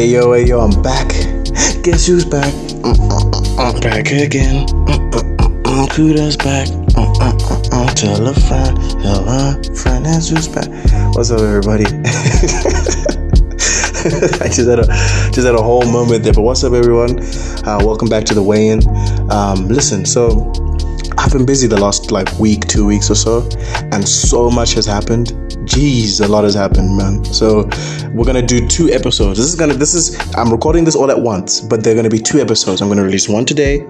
Hey yo, hey yo, I'm back. Guess who's back? Mm, mm, mm, I'm back again. Kuda's back. Tell a friend, tell a friend that's who's back. What's up, everybody? I just had a just had a whole moment there. But what's up, everyone? Uh, welcome back to the weigh-in. Um, listen, so I've been busy the last like week, two weeks or so, and so much has happened. Jeez, a lot has happened, man. So we're gonna do two episodes. This is gonna this is I'm recording this all at once, but they're gonna be two episodes. I'm gonna release one today,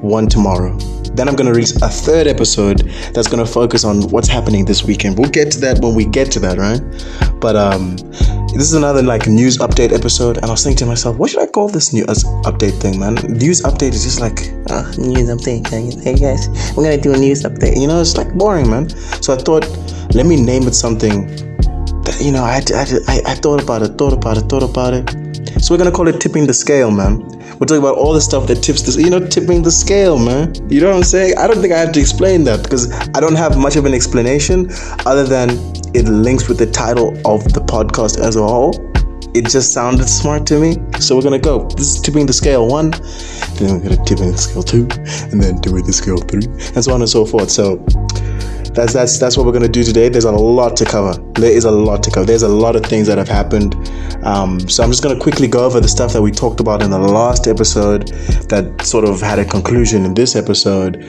one tomorrow. Then I'm gonna release a third episode that's gonna focus on what's happening this weekend. We'll get to that when we get to that, right? But um this is another like news update episode, and I was thinking to myself, what should I call this news update thing, man? News update is just like uh, news update. Hey guys, we're gonna do a news update. You know, it's like boring, man. So I thought, let me name it something. You know, I, I, I, I thought about it, thought about it, thought about it. So we're gonna call it tipping the scale, man. We're talking about all the stuff that tips this, you know, tipping the scale, man. You know what I'm saying? I don't think I have to explain that because I don't have much of an explanation other than it links with the title of the podcast as a whole. It just sounded smart to me. So we're gonna go. This is tipping the scale one, then we're gonna tipping the scale two, and then tipping the scale three, and so on and so forth. So that's that's that's what we're gonna do today. There's a lot to cover. There is a lot to cover. There's a lot of things that have happened. Um, so I'm just gonna quickly go over the stuff that we talked about in the last episode that sort of had a conclusion in this episode.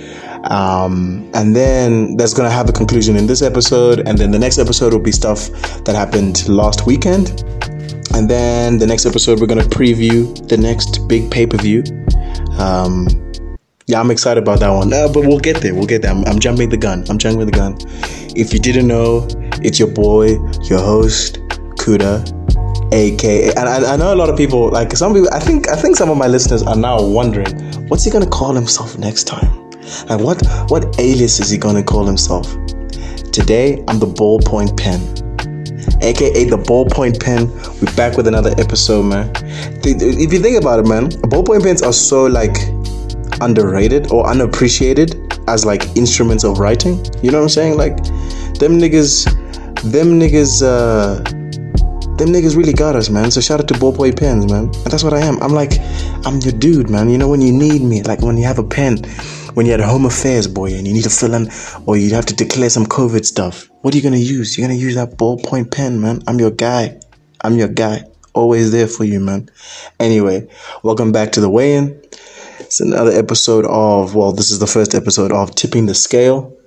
Um, and then that's gonna have a conclusion in this episode, and then the next episode will be stuff that happened last weekend. And then the next episode we're gonna preview the next big pay per view. Um, yeah, I'm excited about that one. Uh, but we'll get there. We'll get there. I'm, I'm, jumping the gun. I'm jumping the gun. If you didn't know, it's your boy, your host, Kuda, aka. And I, I, know a lot of people, like some people. I think I think some of my listeners are now wondering, what's he gonna call himself next time? Like what what alias is he gonna call himself? Today, I'm the ballpoint pen, aka the ballpoint pen. We're back with another episode, man. If you think about it, man, ballpoint pens are so like underrated or unappreciated as like instruments of writing. You know what I'm saying? Like them niggas, them niggas, uh, them niggas really got us, man. So shout out to ballpoint pens, man. And that's what I am. I'm like, I'm your dude, man. You know when you need me, like when you have a pen, when you're at home affairs, boy, and you need to fill in, or you have to declare some COVID stuff. What are you gonna use? You're gonna use that ballpoint pen, man. I'm your guy. I'm your guy. Always there for you, man. Anyway, welcome back to the weigh-in. It's another episode of, well, this is the first episode of Tipping the Scale.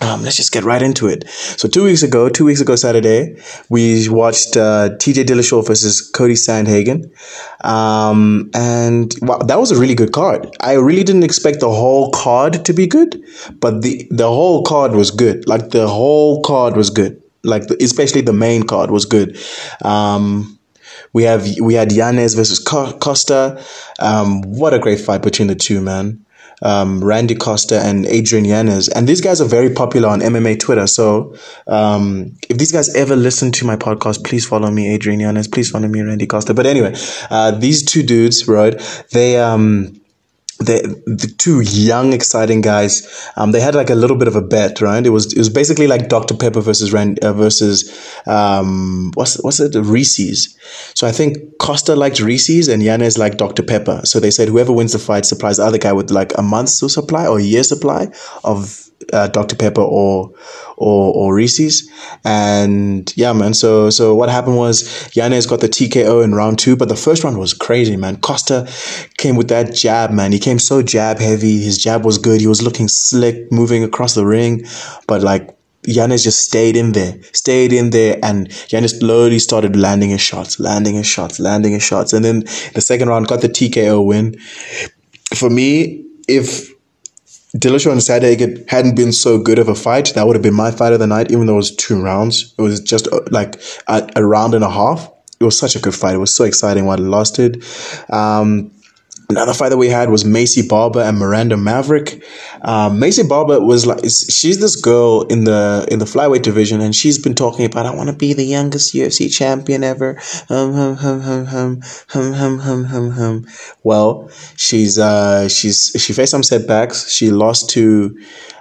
Um, let's just get right into it. So two weeks ago, two weeks ago Saturday, we watched uh, TJ Dillashaw versus Cody Sandhagen, um, and wow, that was a really good card. I really didn't expect the whole card to be good, but the the whole card was good. Like the whole card was good. Like the, especially the main card was good. Um, we have we had Yanez versus Costa. Um, what a great fight between the two, man. Um, Randy Costa and Adrian Yanez. And these guys are very popular on MMA Twitter. So um, if these guys ever listen to my podcast, please follow me, Adrian Yanez. Please follow me, Randy Costa. But anyway, uh, these two dudes, right? They um the the two young exciting guys um they had like a little bit of a bet right? It was it was basically like Dr Pepper versus Rand uh, versus um what's what's it? Reese's. So I think Costa liked Reese's and Yanez liked Dr Pepper. So they said whoever wins the fight supplies the other guy with like a month's supply or a year supply of uh, Dr Pepper or or or Reese's, and yeah, man. So so what happened was Yanez got the TKO in round two, but the first round was crazy, man. Costa came with that jab, man. He came so jab heavy. His jab was good. He was looking slick, moving across the ring, but like Yanez just stayed in there, stayed in there, and Yanez slowly started landing his shots, landing his shots, landing his shots. And then the second round got the TKO win. For me, if Dillashaw and Sandhagen hadn't been so good of a fight, that would have been my fight of the night, even though it was two rounds. It was just uh, like a, a round and a half. It was such a good fight. It was so exciting while it lasted. Um, Another fight that we had was Maycee Barber and Miranda Maverick. Um, Maycee Barber was like she's this girl in the in the flyweight division, and she's been talking about I want to be the youngest UFC champion ever. Hum hum hum hum hum hum hum hum hum hum. Well, she's uh she's she faced some setbacks. She lost to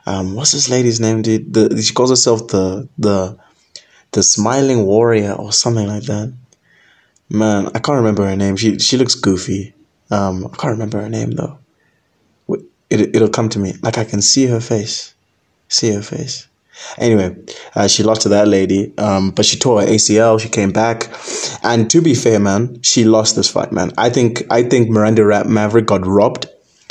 um what's this lady's name? Dude? The she calls herself the the the smiling warrior or something like that. man, I can't remember her name. She she looks goofy. Um, I can't remember her name though. It it'll come to me. Like I can see her face, see her face. Anyway, uh, she lost to that lady, um, but she tore her ACL. She came back, and to be fair, man, she lost this fight, man. I think I think Miranda Maverick got robbed.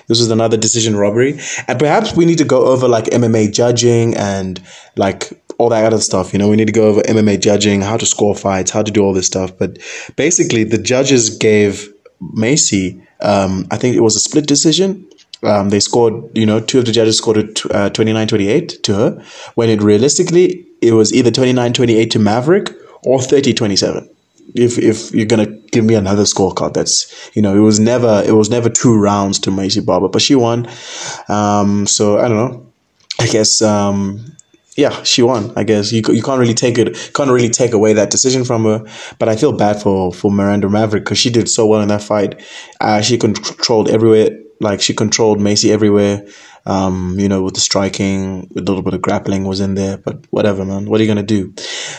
This was another decision robbery, and perhaps we need to go over like MMA judging and like all that other stuff. You know, we need to go over MMA judging, how to score fights, how to do all this stuff. But basically, the judges gave Maycee, um, I think it was a split decision. Um, they scored, you know, two of the judges scored it uh, 29 28 to her, when it realistically, it was either 29 28 to Maverick or 30 27 if if you're gonna give me another scorecard, that's you know it was never it was never two rounds to Maycee Barber, but she won. Um, so I don't know. I guess um, yeah, she won. I guess you you can't really take it can't really take away that decision from her. But I feel bad for for Miranda Maverick because she did so well in that fight. Uh, she controlled everywhere. Like she controlled Maycee everywhere. Um, you know, with the striking, with a little bit of grappling was in there, but whatever, man. What are you gonna do?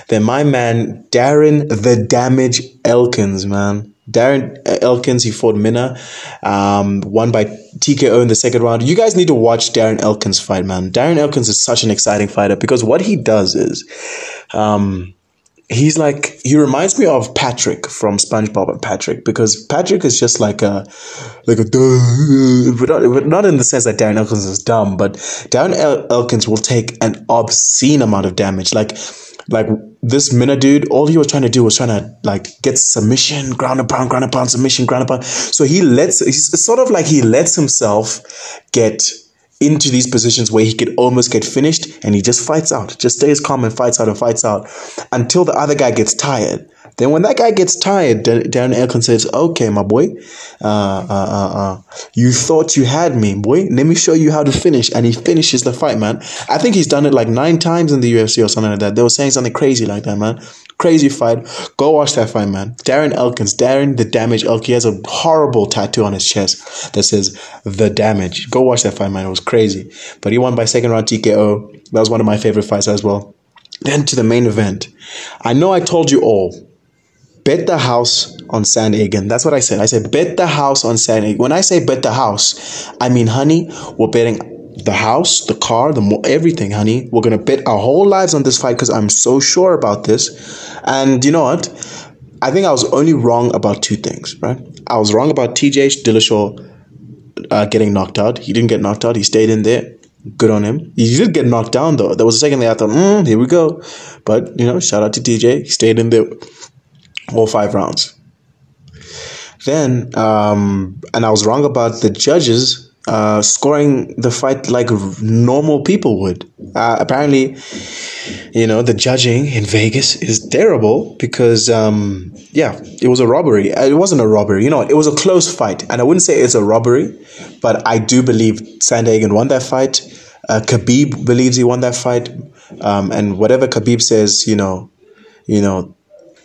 Then my man Darren the Damage Elkins, man. Darren Elkins, he fought Minner, um, won by TKO in the second round. You guys need to watch Darren Elkins fight, man. Darren Elkins is such an exciting fighter because what he does is, um, he's like he reminds me of Patrick from SpongeBob and Patrick because Patrick is just like a like a but not, but not in the sense that Darren Elkins is dumb, but Darren El- Elkins will take an obscene amount of damage, like like this Minner dude, all he was trying to do was trying to like get submission, ground and pound, ground and pound, submission, ground and pound. So he lets, it's sort of like he lets himself get into these positions where he could almost get finished and he just fights out, just stays calm and fights out and fights out until the other guy gets tired. Then when that guy gets tired, Darren Elkins says, "Okay, my boy, uh, uh, uh, uh, you thought you had me, boy. Let me show you how to finish." And he finishes the fight, man. I think he's done it like nine times in the UFC or something like that. They were saying something crazy like that, man. Crazy fight. Go watch that fight, man. Darren Elkins, Darren the Damage Elk. He has a horrible tattoo on his chest that says "The Damage." Go watch that fight, man. It was crazy, but he won by second round TKO. That was one of my favorite fights as well. Then to the main event. I know I told you all bet the house on San Sandhagen. That's what I said. I said, bet the house on Sandhagen. When I say bet the house, I mean, honey, we're betting the house, the car, the mo- everything, honey. We're to bet our whole lives on this fight because I'm so sure about this. And you know what? I think I was only wrong about two things, right? I was wrong about TJ Dillashaw uh, getting knocked out. He didn't get knocked out. He stayed in there. Good on him. He did get knocked down though. There was a second there I thought, mm, here we go. But you know, shout out to TJ. He stayed in there all five rounds. Then, um, and I was wrong about the judges uh, scoring the fight like normal people would. Uh, apparently, you know, the judging in Vegas is terrible because, um, yeah, it was a robbery. It wasn't a robbery. You know, it was a close fight. And I wouldn't say it's a robbery, but I do believe Sandhagen won that fight. Uh, Khabib believes he won that fight. Um, and whatever Khabib says, you know, you know,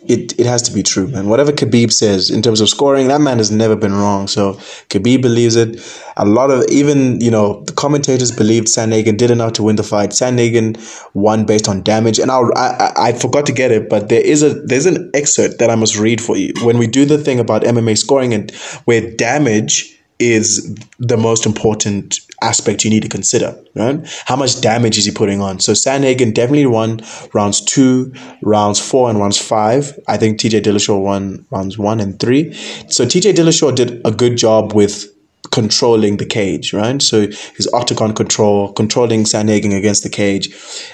it, it has to be true, man. Whatever Khabib says in terms of scoring, that man has never been wrong. So Khabib believes it. A lot of even you know the commentators believed Sandhagen did enough to win the fight. Sandhagen won based on damage, and I'll, I I forgot to get it, but there is a there's an excerpt that I must read for you when we do the thing about MMA scoring and where damage is the most important aspect you need to consider, right? How much damage is he putting on? So Sandhagen definitely won rounds two, rounds four, and rounds five. I think TJ Dillashaw won rounds one and three. So TJ Dillashaw did a good job with controlling the cage, right? So his octagon control, controlling Sandhagen against the cage.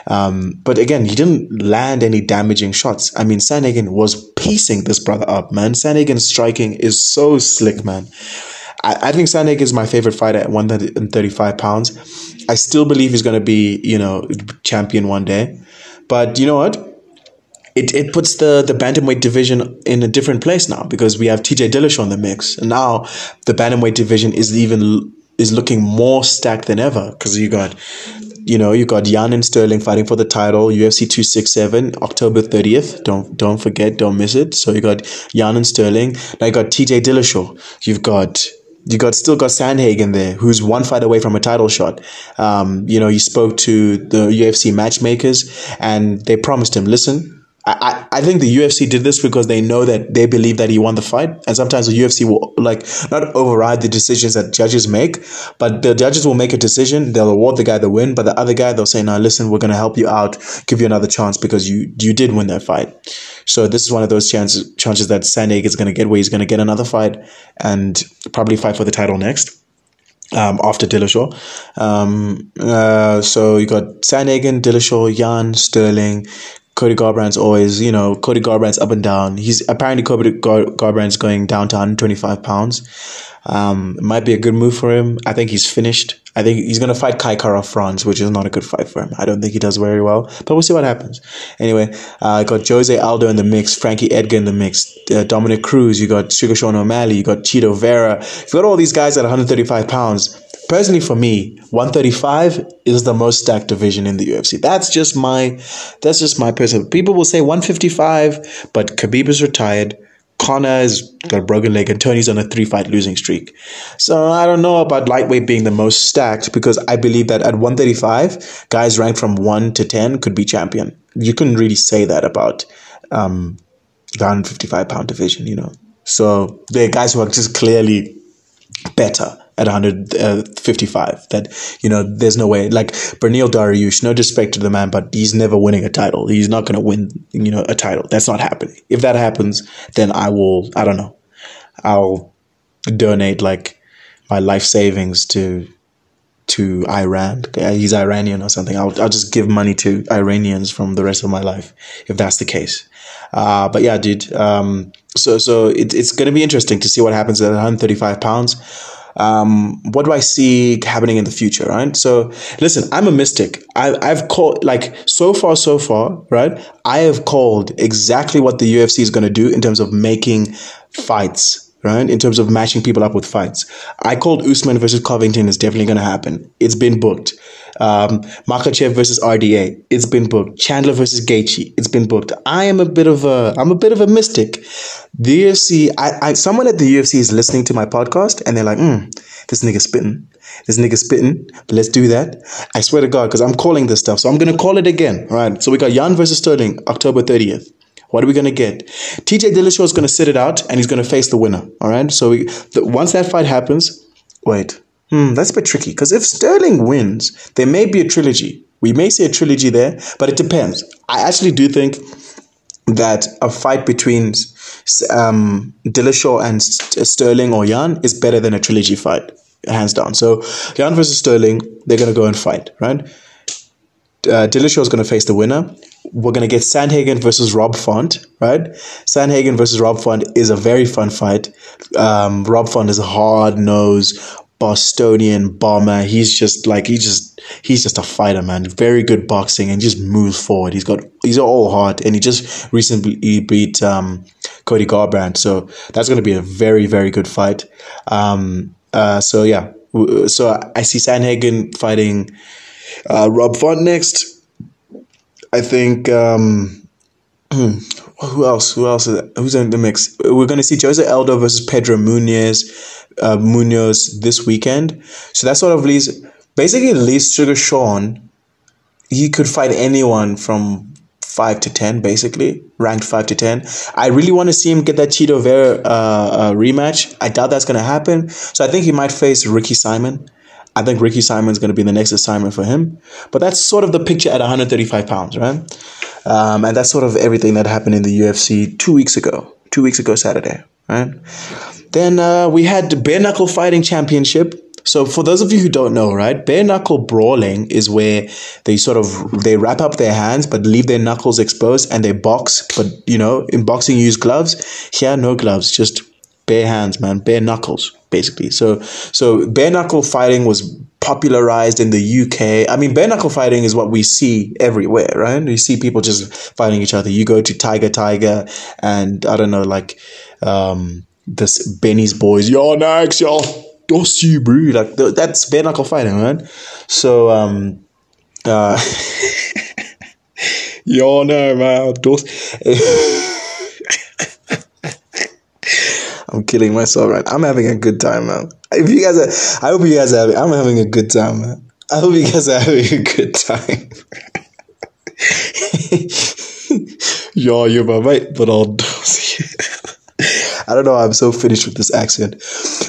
Um, but again, he didn't land any damaging shots. I mean, Sandhagen was piecing this brother up, man. Sandhagen's striking is so slick, man. I, I think Sandhagen is my favorite fighter at 135 pounds. I still believe he's going to be, you know, champion one day. But you know what? It, it puts the, the bantamweight division in a different place now because we have TJ Dillashaw in the mix. And now the bantamweight division is even is looking more stacked than ever because you got you know, you got Yan and Sterling fighting for the title, UFC 267, October 30th. Don't don't forget, don't miss it. So you got Yan and Sterling. Now you got TJ Dillashaw. You've got you got still got Sandhagen there, who's one fight away from a title shot. Um, you know, he spoke to the UFC matchmakers, and they promised him, "Listen, I, I think the UFC did this because they know that they believe that he won the fight. And sometimes the UFC will like not override the decisions that judges make, but the judges will make a decision. They'll award the guy the win, but the other guy they'll say, "No, listen, we're going to help you out, give you another chance because you you did win that fight." So this is one of those chances chances that Sandhagen is going to get where he's going to get another fight and probably fight for the title next um, after Dillashaw. Um, uh, so you got Sandhagen, Dillashaw, Yan, Sterling, Cody Garbrandt's always, you know, Cody Garbrandt's up and down. He's apparently Cody Gar- Garbrandt's going down to 125 pounds. Um, it might be a good move for him. I think he's finished. I think he's going to fight Kai Kara-France, which is not a good fight for him. I don't think he does very well, but we'll see what happens. Anyway, uh, got Jose Aldo in the mix, Frankie Edgar in the mix, uh, Dominick Cruz, you got Sugar Sean O'Malley, you got Chito Vera. You got all these guys at 135 pounds personally for me 135 is the most stacked division in the ufc that's just my that's just my personal people will say 155 but khabib is retired Conor has got a broken leg and Tony's on a three fight losing streak. So I don't know about lightweight being the most stacked because I believe that at 135, guys ranked from 1 to 10 could be champion. You couldn't really say that about um, the 155 pound division, you know. So there are guys who are just clearly better at 155 that you know there's no way like Beneil Dariush no disrespect to the man but he's never winning a title. He's not going to win you know a title. That's not happening. If that happens then I will I don't know. I'll donate like my life savings to to Iran he's Iranian or something. I'll, I'll just give money to Iranians from the rest of my life if that's the case. Uh, but yeah dude um, so so it, it's going to be interesting to see what happens at 135 pounds um, what do I see happening in the future, right? So listen, I'm a mystic. I, I've called like so far, so far, right? I have called exactly what the UFC is going to do in terms of making fights right? In terms of matching people up with fights. I called Usman versus Covington is definitely going to happen. It's been booked. Um, Makhachev versus RDA. It's been booked. Chandler versus Gaethje. It's been booked. I am a bit of a, I'm a bit of a mystic. The UFC, I, I, someone at the UFC is listening to my podcast and they're like, hmm, this nigga spitting. This nigga spitting. Let's do that. I swear to God, because I'm calling this stuff. So I'm going to call it again. Right. So we got Yan versus Sterling, October 30th. What are we going to get? TJ Dillashaw is going to sit it out and he's going to face the winner. All right. So we, the, once that fight happens, wait, hmm, that's a bit tricky because if Sterling wins, there may be a trilogy. We may see a trilogy there, but it depends. I actually do think that a fight between um, Dillashaw and Sterling or Yan is better than a trilogy fight, hands down. So Yan versus Sterling, they're going to go and fight, right? Uh, Dillashaw is going to face the winner we're going to get Sandhagen versus Rob Font, right? Sandhagen versus Rob Font is a very fun fight. Um, Rob Font is a hard nosed Bostonian bomber. He's just like, he just, he's just a fighter, man. Very good boxing and just moves forward. He's got, he's all heart and he just recently beat, um, Cody Garbrandt. So that's going to be a very, very good fight. Um, uh, so yeah, so I see Sandhagen fighting, uh, Rob Font next. I think um, who else? Who else? Is, who's in the mix? We're going to see Jose Aldo versus Pedro Munhoz, uh, Munhoz this weekend. So that sort of leaves basically leaves Sugar Sean. He could fight anyone from five to ten, basically ranked five to ten. I really want to see him get that Chito Vera uh, uh, rematch. I doubt that's going to happen. So I think he might face Ricky Simon. I think Ricky Simon's going to be the next assignment for him. But that's sort of the picture at 135 pounds, right? Um, and that's sort of everything that happened in the UFC two weeks ago, two weeks ago Saturday, right? Then uh, we had the bare knuckle fighting championship. So for those of you who don't know, right, bare knuckle brawling is where they sort of they wrap up their hands but leave their knuckles exposed and they box. But you know, in boxing, you use gloves. Here, no gloves, just bare hands, man, bare knuckles basically. So so bare knuckle fighting was popularized in the UK. I mean, bare knuckle fighting is what we see everywhere, right? You see people just fighting each other. You go to Tiger Tiger and I don't know, like um, this Benny's boys, yo next, y'all. yo Dossie, bro. Like that's bare knuckle fighting, right? So um uh yo no man, Dos I'm killing myself right. I'm having a good time, man. If you guys are, I hope you guys are. Having, I'm having a good time, man. I hope you guys are having a good time. Yo, you're my mate, but I'll. I don't know. I'm so finished with this accent.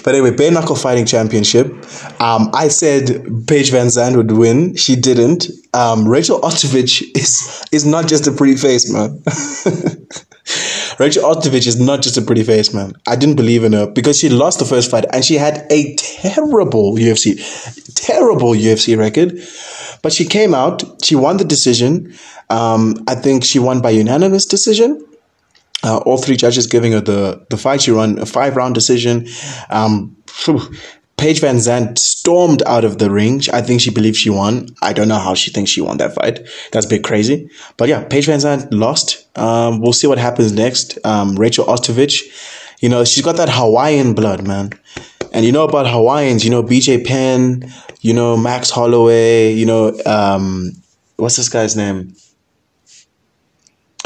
But anyway, bare knuckle fighting championship. Um, I said Paige VanZant would win. She didn't. Um, Rachel Ostovich is is not just a pretty face, man. Rachel Ostovich is not just a pretty face, man. I didn't believe in her because she lost the first fight and she had a terrible UFC, terrible UFC record. But she came out. She won the decision. Um, I think she won by unanimous decision. Uh, all three judges giving her the, the fight. She won a five round decision. Um, Paige VanZant stormed out of the ring. I think she believes she won. I don't know how she thinks she won that fight. That's a bit crazy. But yeah, Paige VanZant lost. Um, we'll see what happens next. Um, Rachel Ostovich, you know, she's got that Hawaiian blood, man. And you know about Hawaiians, you know, BJ Penn, you know, Max Holloway, you know, um, what's this guy's name?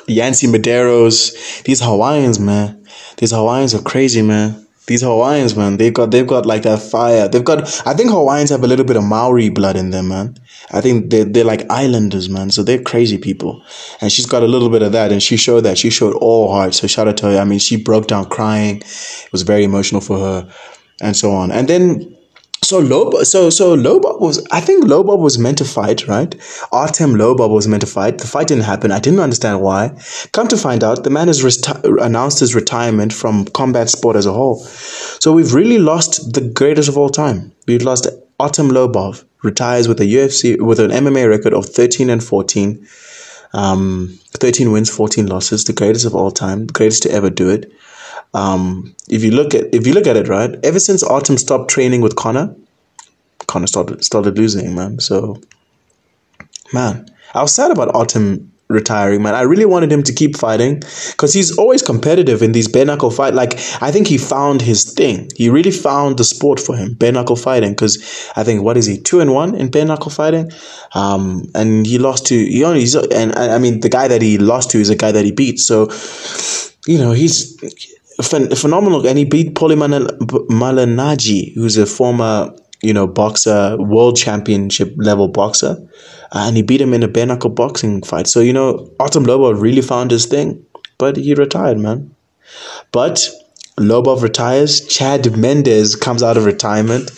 Yancy Medeiros, these Hawaiians, man. These Hawaiians are crazy, man. These Hawaiians, man, they've got they've got like that fire. They've got I think Hawaiians have a little bit of Maori blood in them, man. I think they they're like islanders, man. So they're crazy people. And she's got a little bit of that and she showed that. She showed all heart. So shout out to her. I mean, she broke down crying. It was very emotional for her and so on. And then so Lobo, so so Lobov was. I think Lobov was meant to fight, right? Artem Lobov was meant to fight. The fight didn't happen. I didn't understand why. Come to find out, the man has reti- announced his retirement from combat sport as a whole. So we've really lost the greatest of all time. We've lost Artem Lobov. Retires with a UFC with an MMA record of thirteen and fourteen. Um, 13 wins, 14 losses, the greatest of all time, the greatest to ever do it. Um, if you look at if you look at it right, ever since Artem stopped training with Conor, Conor started started losing, man. So, man, I was sad about Artem retiring, man. I really wanted him to keep fighting because he's always competitive in these bare knuckle fight. Like I think he found his thing. He really found the sport for him, bare knuckle fighting. Because I think what is he two and one in bare knuckle fighting, um, and he lost to he only and I mean the guy that he lost to is a guy that he beat. So, you know he's phen- phenomenal, and he beat Paulie Malignaggi, who's a former you know boxer, world championship level boxer, uh, and he beat him in a bare knuckle boxing fight. So you know, Artem Lobov really found his thing, but he retired, man. But Lobov retires. Chad Mendes comes out of retirement.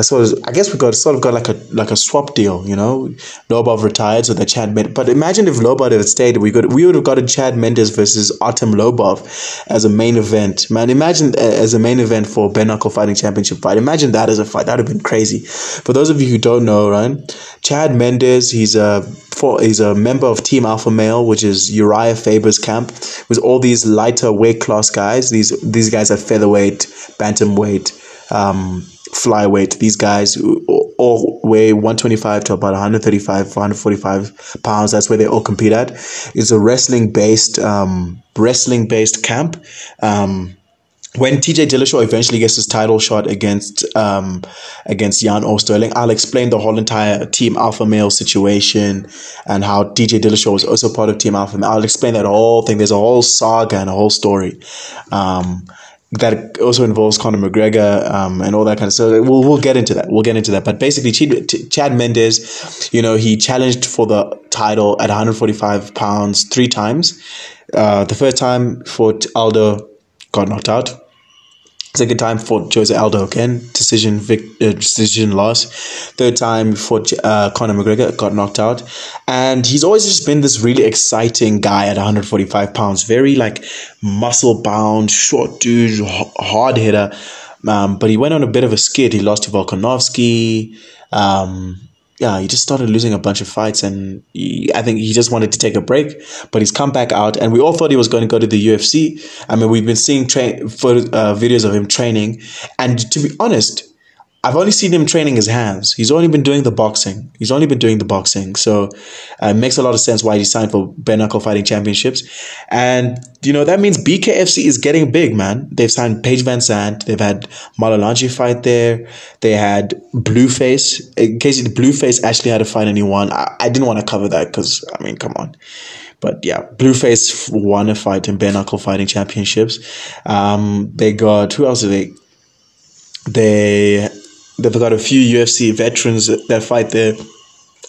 So I guess we got sort of got like a like a swap deal, you know. Lobov retired, so that Chad Mendes. But imagine if Lobov had stayed, we could we would have got a Chad Mendes versus Artem Lobov as a main event. Man, imagine uh, as a main event for bare knuckle fighting championship fight. Imagine that as a fight. That'd have been crazy. For those of you who don't know, right? Chad Mendes, he's a for he's a member of Team Alpha Male, which is Uriah Faber's camp, with all these lighter weight class guys. These these guys are featherweight, bantamweight, um, flyweight. These guys all weigh 125 to about 135, 145 pounds. That's where they all compete at. It's a wrestling based, um, wrestling based camp. Um, when TJ Dillashaw eventually gets his title shot against um, against Yan Oosterling, I'll explain the whole entire Team Alpha Male situation and how TJ Dillashaw was also part of Team Alpha Male. I'll explain that whole thing. There's a whole saga and a whole story. Um, that also involves Conor McGregor um, and all that kind of stuff. We'll we'll get into that. We'll get into that. But basically, Chad Mendes, you know, he challenged for the title at 145 pounds three times. Uh, the first time fought Aldo, got knocked out. Second time fought Jose Aldo again, decision vic, uh, decision loss. Third time fought uh, Conor McGregor, got knocked out, and he's always just been this really exciting guy at 145 pounds, very like muscle bound, short dude, hard hitter. Um, but he went on a bit of a skid. He lost to Volkanovski. Um, yeah, he just started losing a bunch of fights, and he, I think he just wanted to take a break. But he's come back out, and we all thought he was going to go to the UFC. I mean, we've been seeing tra- photo, uh, videos of him training, and to be honest, I've only seen him training his hands. He's only been doing the boxing. He's only been doing the boxing. So uh, it makes a lot of sense why he signed for bare knuckle fighting championships. And, you know, that means BKFC is getting big, man. They've signed Paige VanZant. They've had Malignaggi fight there. They had Blueface. In case the Blueface actually had to fight anyone. I, I didn't want to cover that because, I mean, come on. But yeah, Blueface won a fight in bare knuckle fighting championships. Um, they got, who else did they? They They've got a few UFC veterans that fight there.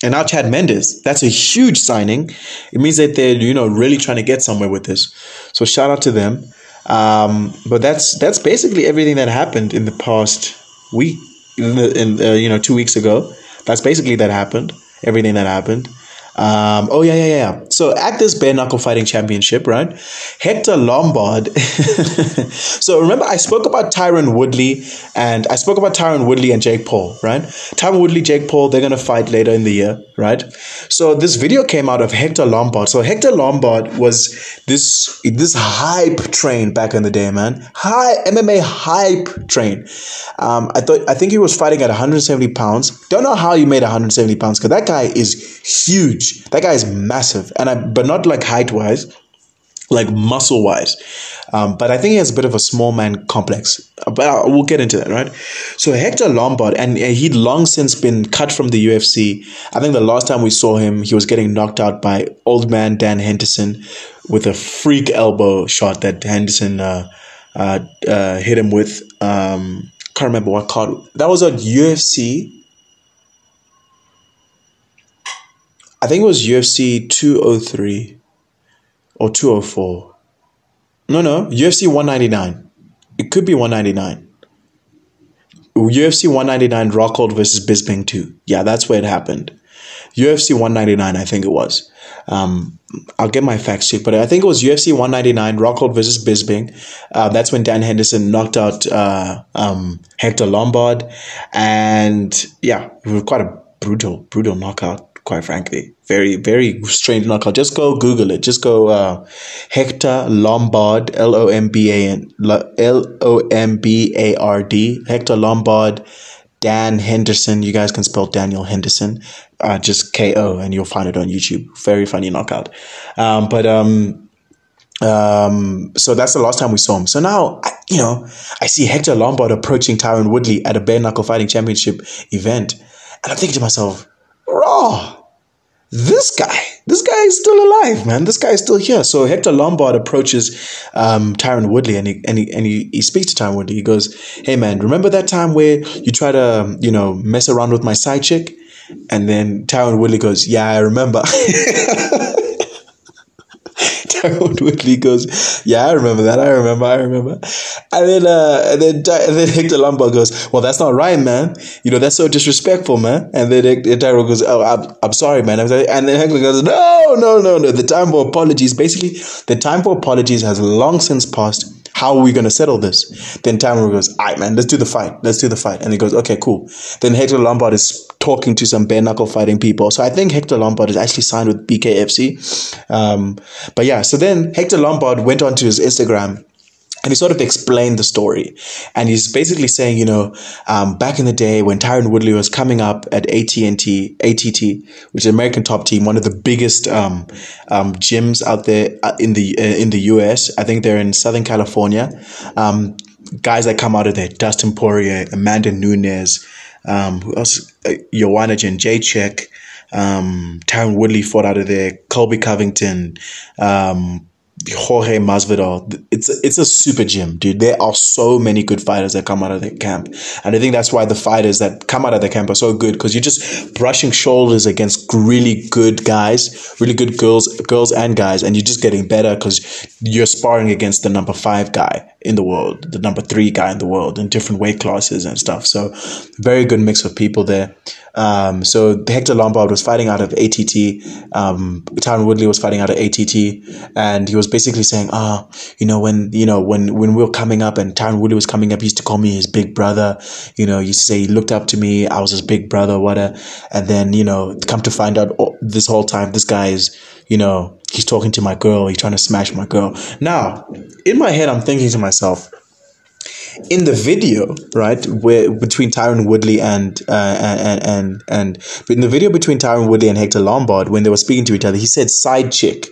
and now Chad Mendes. That's a huge signing. It means that they're you know really trying to get somewhere with this. So shout out to them. Um, but that's that's basically everything that happened in the past week. In, the, in uh, you know two weeks ago. That's basically that happened. Everything that happened. Um, oh yeah, yeah, yeah. So at this bare knuckle fighting championship, right? Hector Lombard. so remember, I spoke about Tyron Woodley, and I spoke about Tyron Woodley and Jake Paul, right? Tyron Woodley, Jake Paul, they're gonna fight later in the year, right? So this video came out of Hector Lombard. So Hector Lombard was this this hype train back in the day, man. High MMA hype train. Um, I thought I think he was fighting at 170 pounds. Don't know how he made 170 pounds because that guy is huge huge. That guy is massive, and I, but not like height wise, like muscle wise. Um, but I think he has a bit of a small man complex. But we'll get into that, right? So Hector Lombard, and he'd long since been cut from the UFC. I think the last time we saw him, he was getting knocked out by old man Dan Henderson with a freak elbow shot that Henderson uh, uh, uh, hit him with. Um, can't remember what card. That was at UFC I think it was UFC 203 or 204. No, no, UFC 199. It could be 199. UFC 199 Rockhold versus Bisping 2. Yeah, that's where it happened. UFC 199, I think it was. Um, I'll get my facts checked, but I think it was UFC 199 Rockhold versus Bisping. Uh, that's when Dan Henderson knocked out uh, um, Hector Lombard, and yeah, it was quite a brutal, brutal knockout quite frankly. Very, very strange knockout. Just go Google it. Just go uh, Hector Lombard, L O M B A N L O M B A R D. Hector Lombard, Dan Henderson. You guys can spell Daniel Henderson. Uh, just K O, and you'll find it on YouTube. Very funny knockout. Um, but um, um, so that's the last time we saw him. So now, you know, I see Hector Lombard approaching Tyron Woodley at a bare knuckle fighting championship event, and I'm thinking to myself raw. This guy, this guy is still alive, man. This guy is still here. So Hector Lombard approaches um, Tyron Woodley and he and he and he, he speaks to Tyron Woodley. He goes, "Hey, man, remember that time where you try to you know mess around with my side chick?" And then Tyron Woodley goes, "Yeah, I remember." Tyron Woodley goes, "Yeah, I remember that. I remember. I remember." And then, uh, and then, and then Hector Lombard goes, "Well, that's not right, man. You know, that's so disrespectful, man." And then Tyron goes, "Oh, I'm, I'm sorry, man." And then Hector goes, "No, no, no, no. The time for apologies, basically, the time for apologies has long since passed." How are we going to settle this? Then Tamara goes, all right, man, let's do the fight. Let's do the fight. And he goes, okay, cool. Then Hector Lombard is talking to some bare knuckle fighting people. So I think Hector Lombard is actually signed with BKFC. Um, but yeah, so then Hector Lombard went onto his Instagram and he sort of explained the story. And he's basically saying, you know, um, back in the day when Tyron Woodley was coming up at AT&T, ATT, which is American Top Team, one of the biggest um, um, gyms out there uh, in the uh, in the US. I think they're in Southern California. Um, guys that come out of there, Dustin Poirier, Amanda Nunes, um, who else? Uh, Joanna Jędrzejczyk, um, Tyron Woodley fought out of there, Colby Covington, um, Jorge Masvidal. It's it's a super gym, dude. There are so many good fighters that come out of the camp, and I think that's why the fighters that come out of the camp are so good because you're just brushing shoulders against really good guys, really good girls, girls and guys, and you're just getting better because you're sparring against the number five guy in the world, the number three guy in the world, in different weight classes and stuff. So, very good mix of people there. Um, so Hector Lombard was fighting out of ATT. Um, Tyron Woodley was fighting out of ATT, and he was basically saying, "Ah, oh, you know, when you know when when we were coming up, and Tyron Woodley was coming up, he used to call me his big brother. You know, he used to say he looked up to me. I was his big brother, whatever. And then you know, come to find out, this whole time, this guy is, you know, he's talking to my girl. He's trying to smash my girl. Now, in my head, I'm thinking to myself." in the video, right, where between Tyron Woodley and uh, and and and in the video between Tyron Woodley and Hector Lombard, when they were speaking to each other, he said "side chick."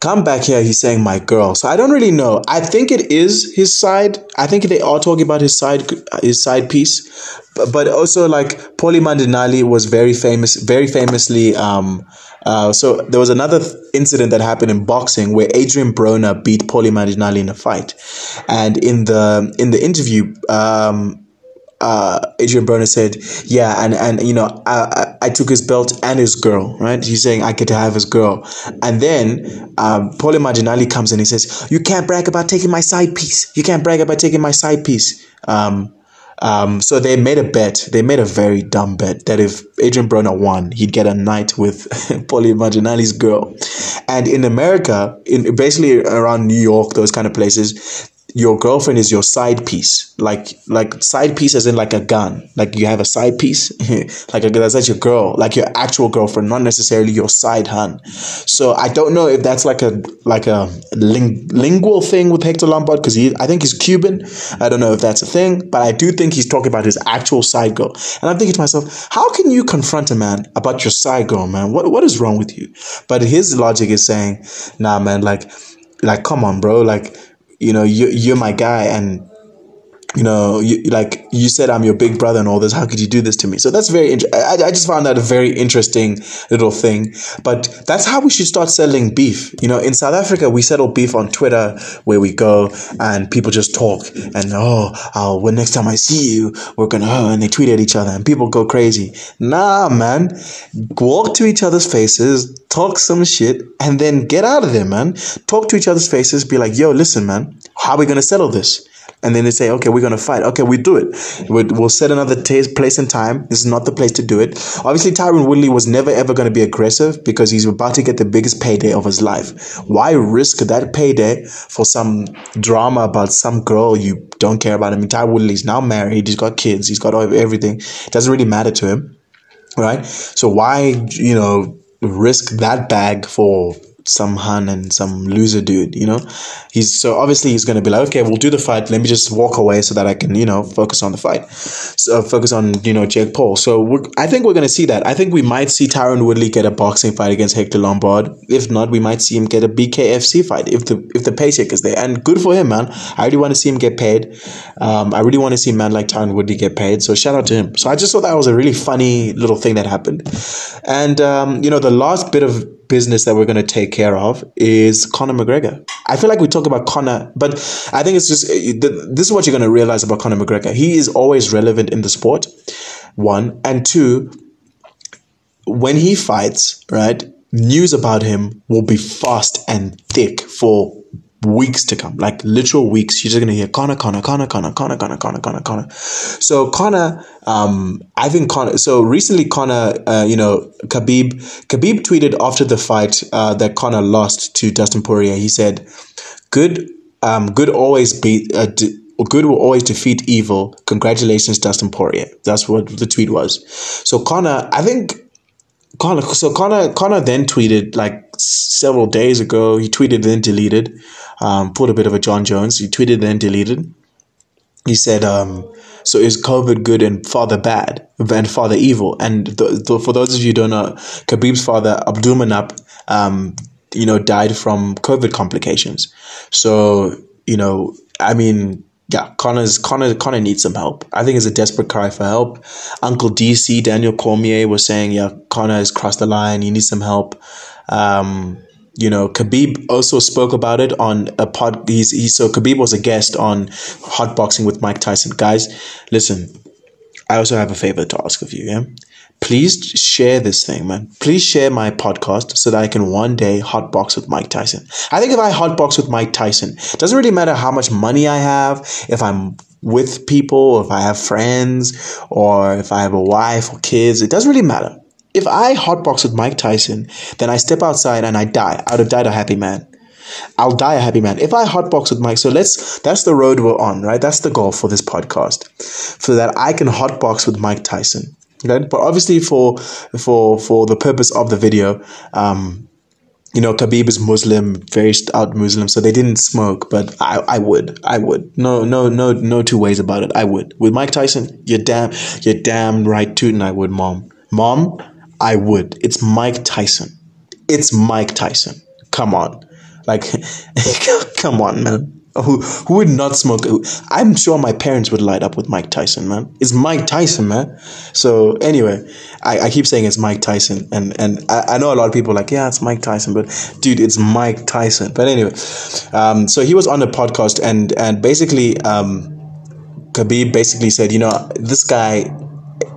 Come back here, he's saying my girl. So I don't really know. I think it is his side. I think they are talking about his side, his side piece, but, but also like Paulie Malignaggi was very famous, very famously um, uh, so there was another th- incident that happened in boxing where Adrian Broner beat Paulie Malignaggi in a fight, and in the in the interview, um, uh, Adrian Broner said, yeah, and, and you know, I, I, I, took his belt and his girl, right? He's saying I get to have his girl. And then um, Paulie Malignaggi comes in, he says, you can't brag about taking my side piece. You can't brag about taking my side piece. Um, um, so they made a bet. They made a very dumb bet that if Adrian Broner won, he'd get a night with Paulie Malignaggi's girl. And in America, in basically around New York, those kind of places, your girlfriend is your side piece. Like like side piece as in like a gun. Like you have a side piece like a, that's your girl like your actual girlfriend not necessarily your side hun. So i don't know if that's like a like a ling- lingual thing with hector lombard because he i think he's cuban. I don't know if that's a thing but i do think he's talking about his actual side girl. And i'm thinking to myself how can you confront a man about your side girl man? What what is wrong with you? But his logic is saying nah man like like come on bro. Like you know, you, you're my guy and you know, you, like you said, I'm your big brother and all this. How could you do this to me? So that's very. interesting. I, I just found that a very interesting little thing. But that's how we should start selling beef. You know, in South Africa, we settle beef on Twitter, where we go and people just talk and oh, oh, well, next time I see you, we're gonna oh, and they tweet at each other and people go crazy. Nah, man, walk to each other's faces, talk some shit, and then get out of there, man. Talk to each other's faces. Be like, yo, listen, man, how are we gonna settle this? And then they say, okay, we're going to fight. Okay, we do it. We'll set another t- place and time. This is not the place to do it. Obviously, Tyron Woodley was never ever going to be aggressive because he's about to get the biggest payday of his life. Why risk that payday for some drama about some girl you don't care about? I mean, Tyron Woodley's now married. He's got kids. He's got everything. It doesn't really matter to him, right? So why, you know, risk that bag for some Han and some loser dude, you know? He's so obviously he's gonna be like, okay, we'll do the fight. Let me just walk away so that I can, you know, focus on the fight. So focus on, you know, Jake Paul. So I think we're gonna see that. I think we might see Tyron Woodley get a boxing fight against Hector Lombard. If not, we might see him get a BKFC fight if the if the paycheck is there. And good for him, man. I really want to see him get paid. Um, I really want to see a man like Tyron Woodley get paid. So shout out to him. So I just thought that was a really funny little thing that happened. And um, you know, the last bit of business that we're going to take care of is Conor McGregor. I feel like we talk about Conor, but I think it's just uh, this is what you're going to realize about Conor McGregor. He is always relevant in the sport, one. And two, when he fights, right, news about him will be fast and thick for weeks to come, like literal weeks. You're just gonna hear Conor, Conor, Conor, Conor, Conor, Conor, Conor, Connor, Conor. So Conor, um, I think Conor. So recently, Conor, uh, you know, Khabib, Khabib tweeted after the fight uh, that Conor lost to Dustin Poirier. He said, "Good, um, good always beat." Uh, d- good will always defeat evil. Congratulations, Dustin Poirier. That's what the tweet was. So Conor, I think Conor. So Conor, Conor then tweeted like several days ago. He tweeted then deleted um, put a bit of a Jon Jones. He tweeted then deleted. He said, um, "So is COVID good and father bad and father evil?" And for those of you who don't know, Khabib's father Abdulmanap, um, you know, died from COVID complications. So you know, I mean, yeah, Conor's Conor Conor needs some help. I think it's a desperate cry for help. Uncle DC Daniel Cormier was saying, yeah, Conor has crossed the line. He needs some help. Um, you know, Khabib also spoke about it on a pod. He's, he, so Khabib was a guest on Hot Boxing with Mike Tyson. Guys, listen, I also have a favor to ask of you. Yeah, please share this thing, man. Please share my podcast so that I can one day hot box with Mike Tyson. I think if I hotbox with Mike Tyson, it doesn't really matter how much money I have, if I'm with people, if I have friends, or if I have a wife or kids, it doesn't really matter. If I hotbox with Mike Tyson, then I step outside and I die. I would have died a happy man. I'll die a happy man. If I hotbox with Mike, so let's that's the road we're on, right? That's the goal for this podcast. So that I can hotbox with Mike Tyson. Okay? But obviously for for for the purpose of the video, um, you know, Khabib is Muslim, very out Muslim, so they didn't smoke, but I, I would. I would. No, no, no, no two ways about it. I would. With Mike Tyson, you're damn you're damn right tooting I would, mom. Mom, I would. It's Mike Tyson. It's Mike Tyson. Come on. Like, come on, man. Who, who would not smoke? I'm sure my parents would light up with Mike Tyson, man. It's Mike Tyson, man. So anyway, I, I keep saying it's Mike Tyson, and and I, I know a lot of people like, yeah, it's Mike Tyson, but dude, it's Mike Tyson. But anyway, um, so he was on a podcast, and and basically, um, Khabib basically said, you know, this guy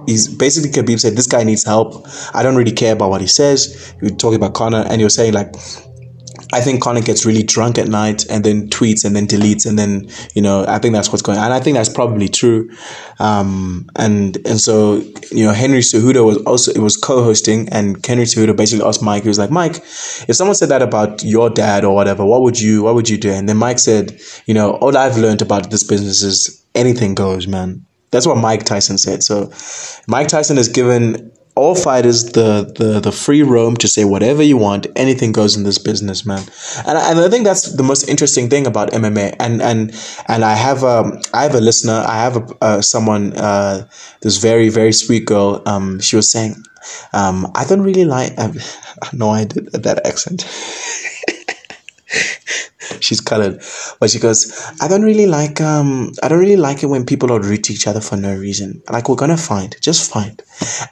he's basically Khabib said this guy needs help. I don't really care about what he says. You're talking about Conor, and you're saying like I think Conor gets really drunk at night and then tweets and then deletes and then you know I think that's what's going on and I think that's probably true, um, and and so you know Henry Cejudo was also it was co-hosting and Henry Cejudo basically asked Mike he was like Mike if someone said that about your dad or whatever what would you what would you do and then Mike said you know all I've learned about this business is anything goes man that's what Mike Tyson said so Mike Tyson has given all fighters the, the the free roam to say whatever you want. Anything goes in this business, man. And I, and I think that's the most interesting thing about MMA. And and and I have a I have a listener. I have a uh, someone uh, this very very sweet girl. Um, she was saying, um, I don't really like. Um, no, I did that accent. she's colored. But she goes i don't really like um i don't really like it when people are rude to each other for no reason. Like we're gonna find just find.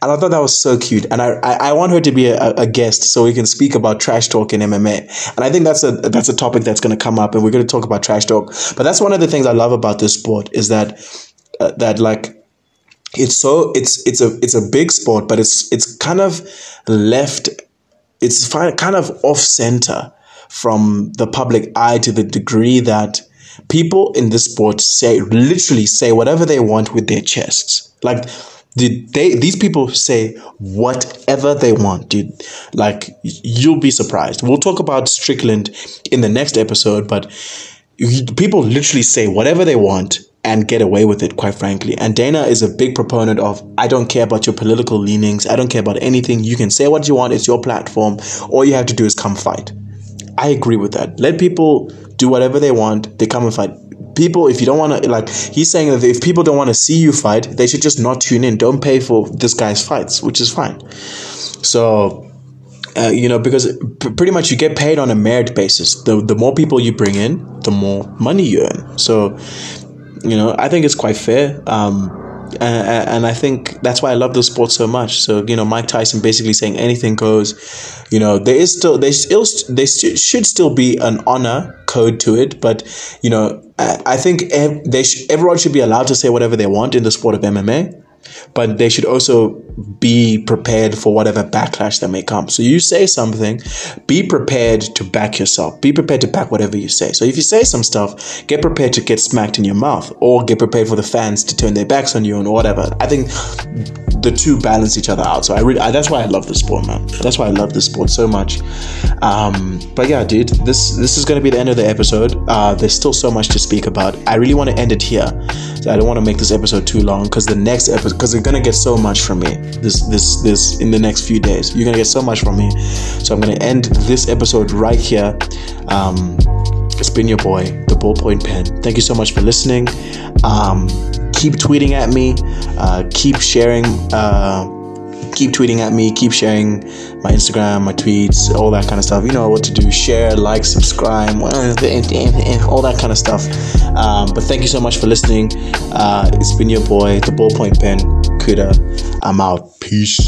And i thought that was so cute. And i i, I want her to be a, a guest so we can speak about trash talk in mma and i think that's a that's a topic that's gonna come up and we're gonna talk about trash talk. But that's one of the things i love about this sport is that uh, that like it's so it's it's a it's a big sport but it's it's kind of left it's fine kind of off center from the public eye to the degree that people in this sport say literally say whatever they want with their chests. Like did they these people say whatever they want, dude. Like you'll be surprised. We'll talk about Strickland in the next episode, but people literally say whatever they want and get away with it, quite frankly. And Dana is a big proponent of I don't care about your political leanings, I don't care about anything. You can say what you want, it's your platform. All you have to do is come fight. I agree with that. Let people do whatever they want. They come and fight. People, if you don't want to, like, he's saying that if people don't want to see you fight, they should just not tune in. Don't pay for this guy's fights, which is fine. So, uh, you know, because p- pretty much you get paid on a merit basis. The the more people you bring in, the more money you earn. So, you know, I think it's quite fair. Um, and, and I think that's why I love the sport so much. So you know, Mike Tyson basically saying anything goes. You know, there is still there still there should still be an honor code to it, but you know, I, I think ev- they sh- everyone should be allowed to say whatever they want in the sport of MMA but they should also be prepared for whatever backlash that may come. So you say something, be prepared to back yourself. Be prepared to back whatever you say. So if you say some stuff, get prepared to get smacked in your mouth or get prepared for the fans to turn their backs on you and whatever. I think the two balance each other out. So I really I, that's why I love the sport, man. That's why I love this sport so much. Um, but yeah, dude, this this is gonna be the end of the episode. Uh, there's still so much to speak about. I really want to end it here. So I don't want to make this episode too long because the next episode because you're gonna get so much from me this this this in the next few days. You're gonna get so much from me. So I'm gonna end this episode right here. Um, it's been your boy, the ballpoint pen. Thank you so much for listening. Um, keep tweeting at me. Uh, keep sharing. Uh, keep tweeting at me. Keep sharing my Instagram, my tweets, all that kind of stuff. You know what to do. Share, like, subscribe, all that kind of stuff. Um, but thank you so much for listening. Uh, it's been your boy, the ballpoint pen, Kuda. I'm out. Peace.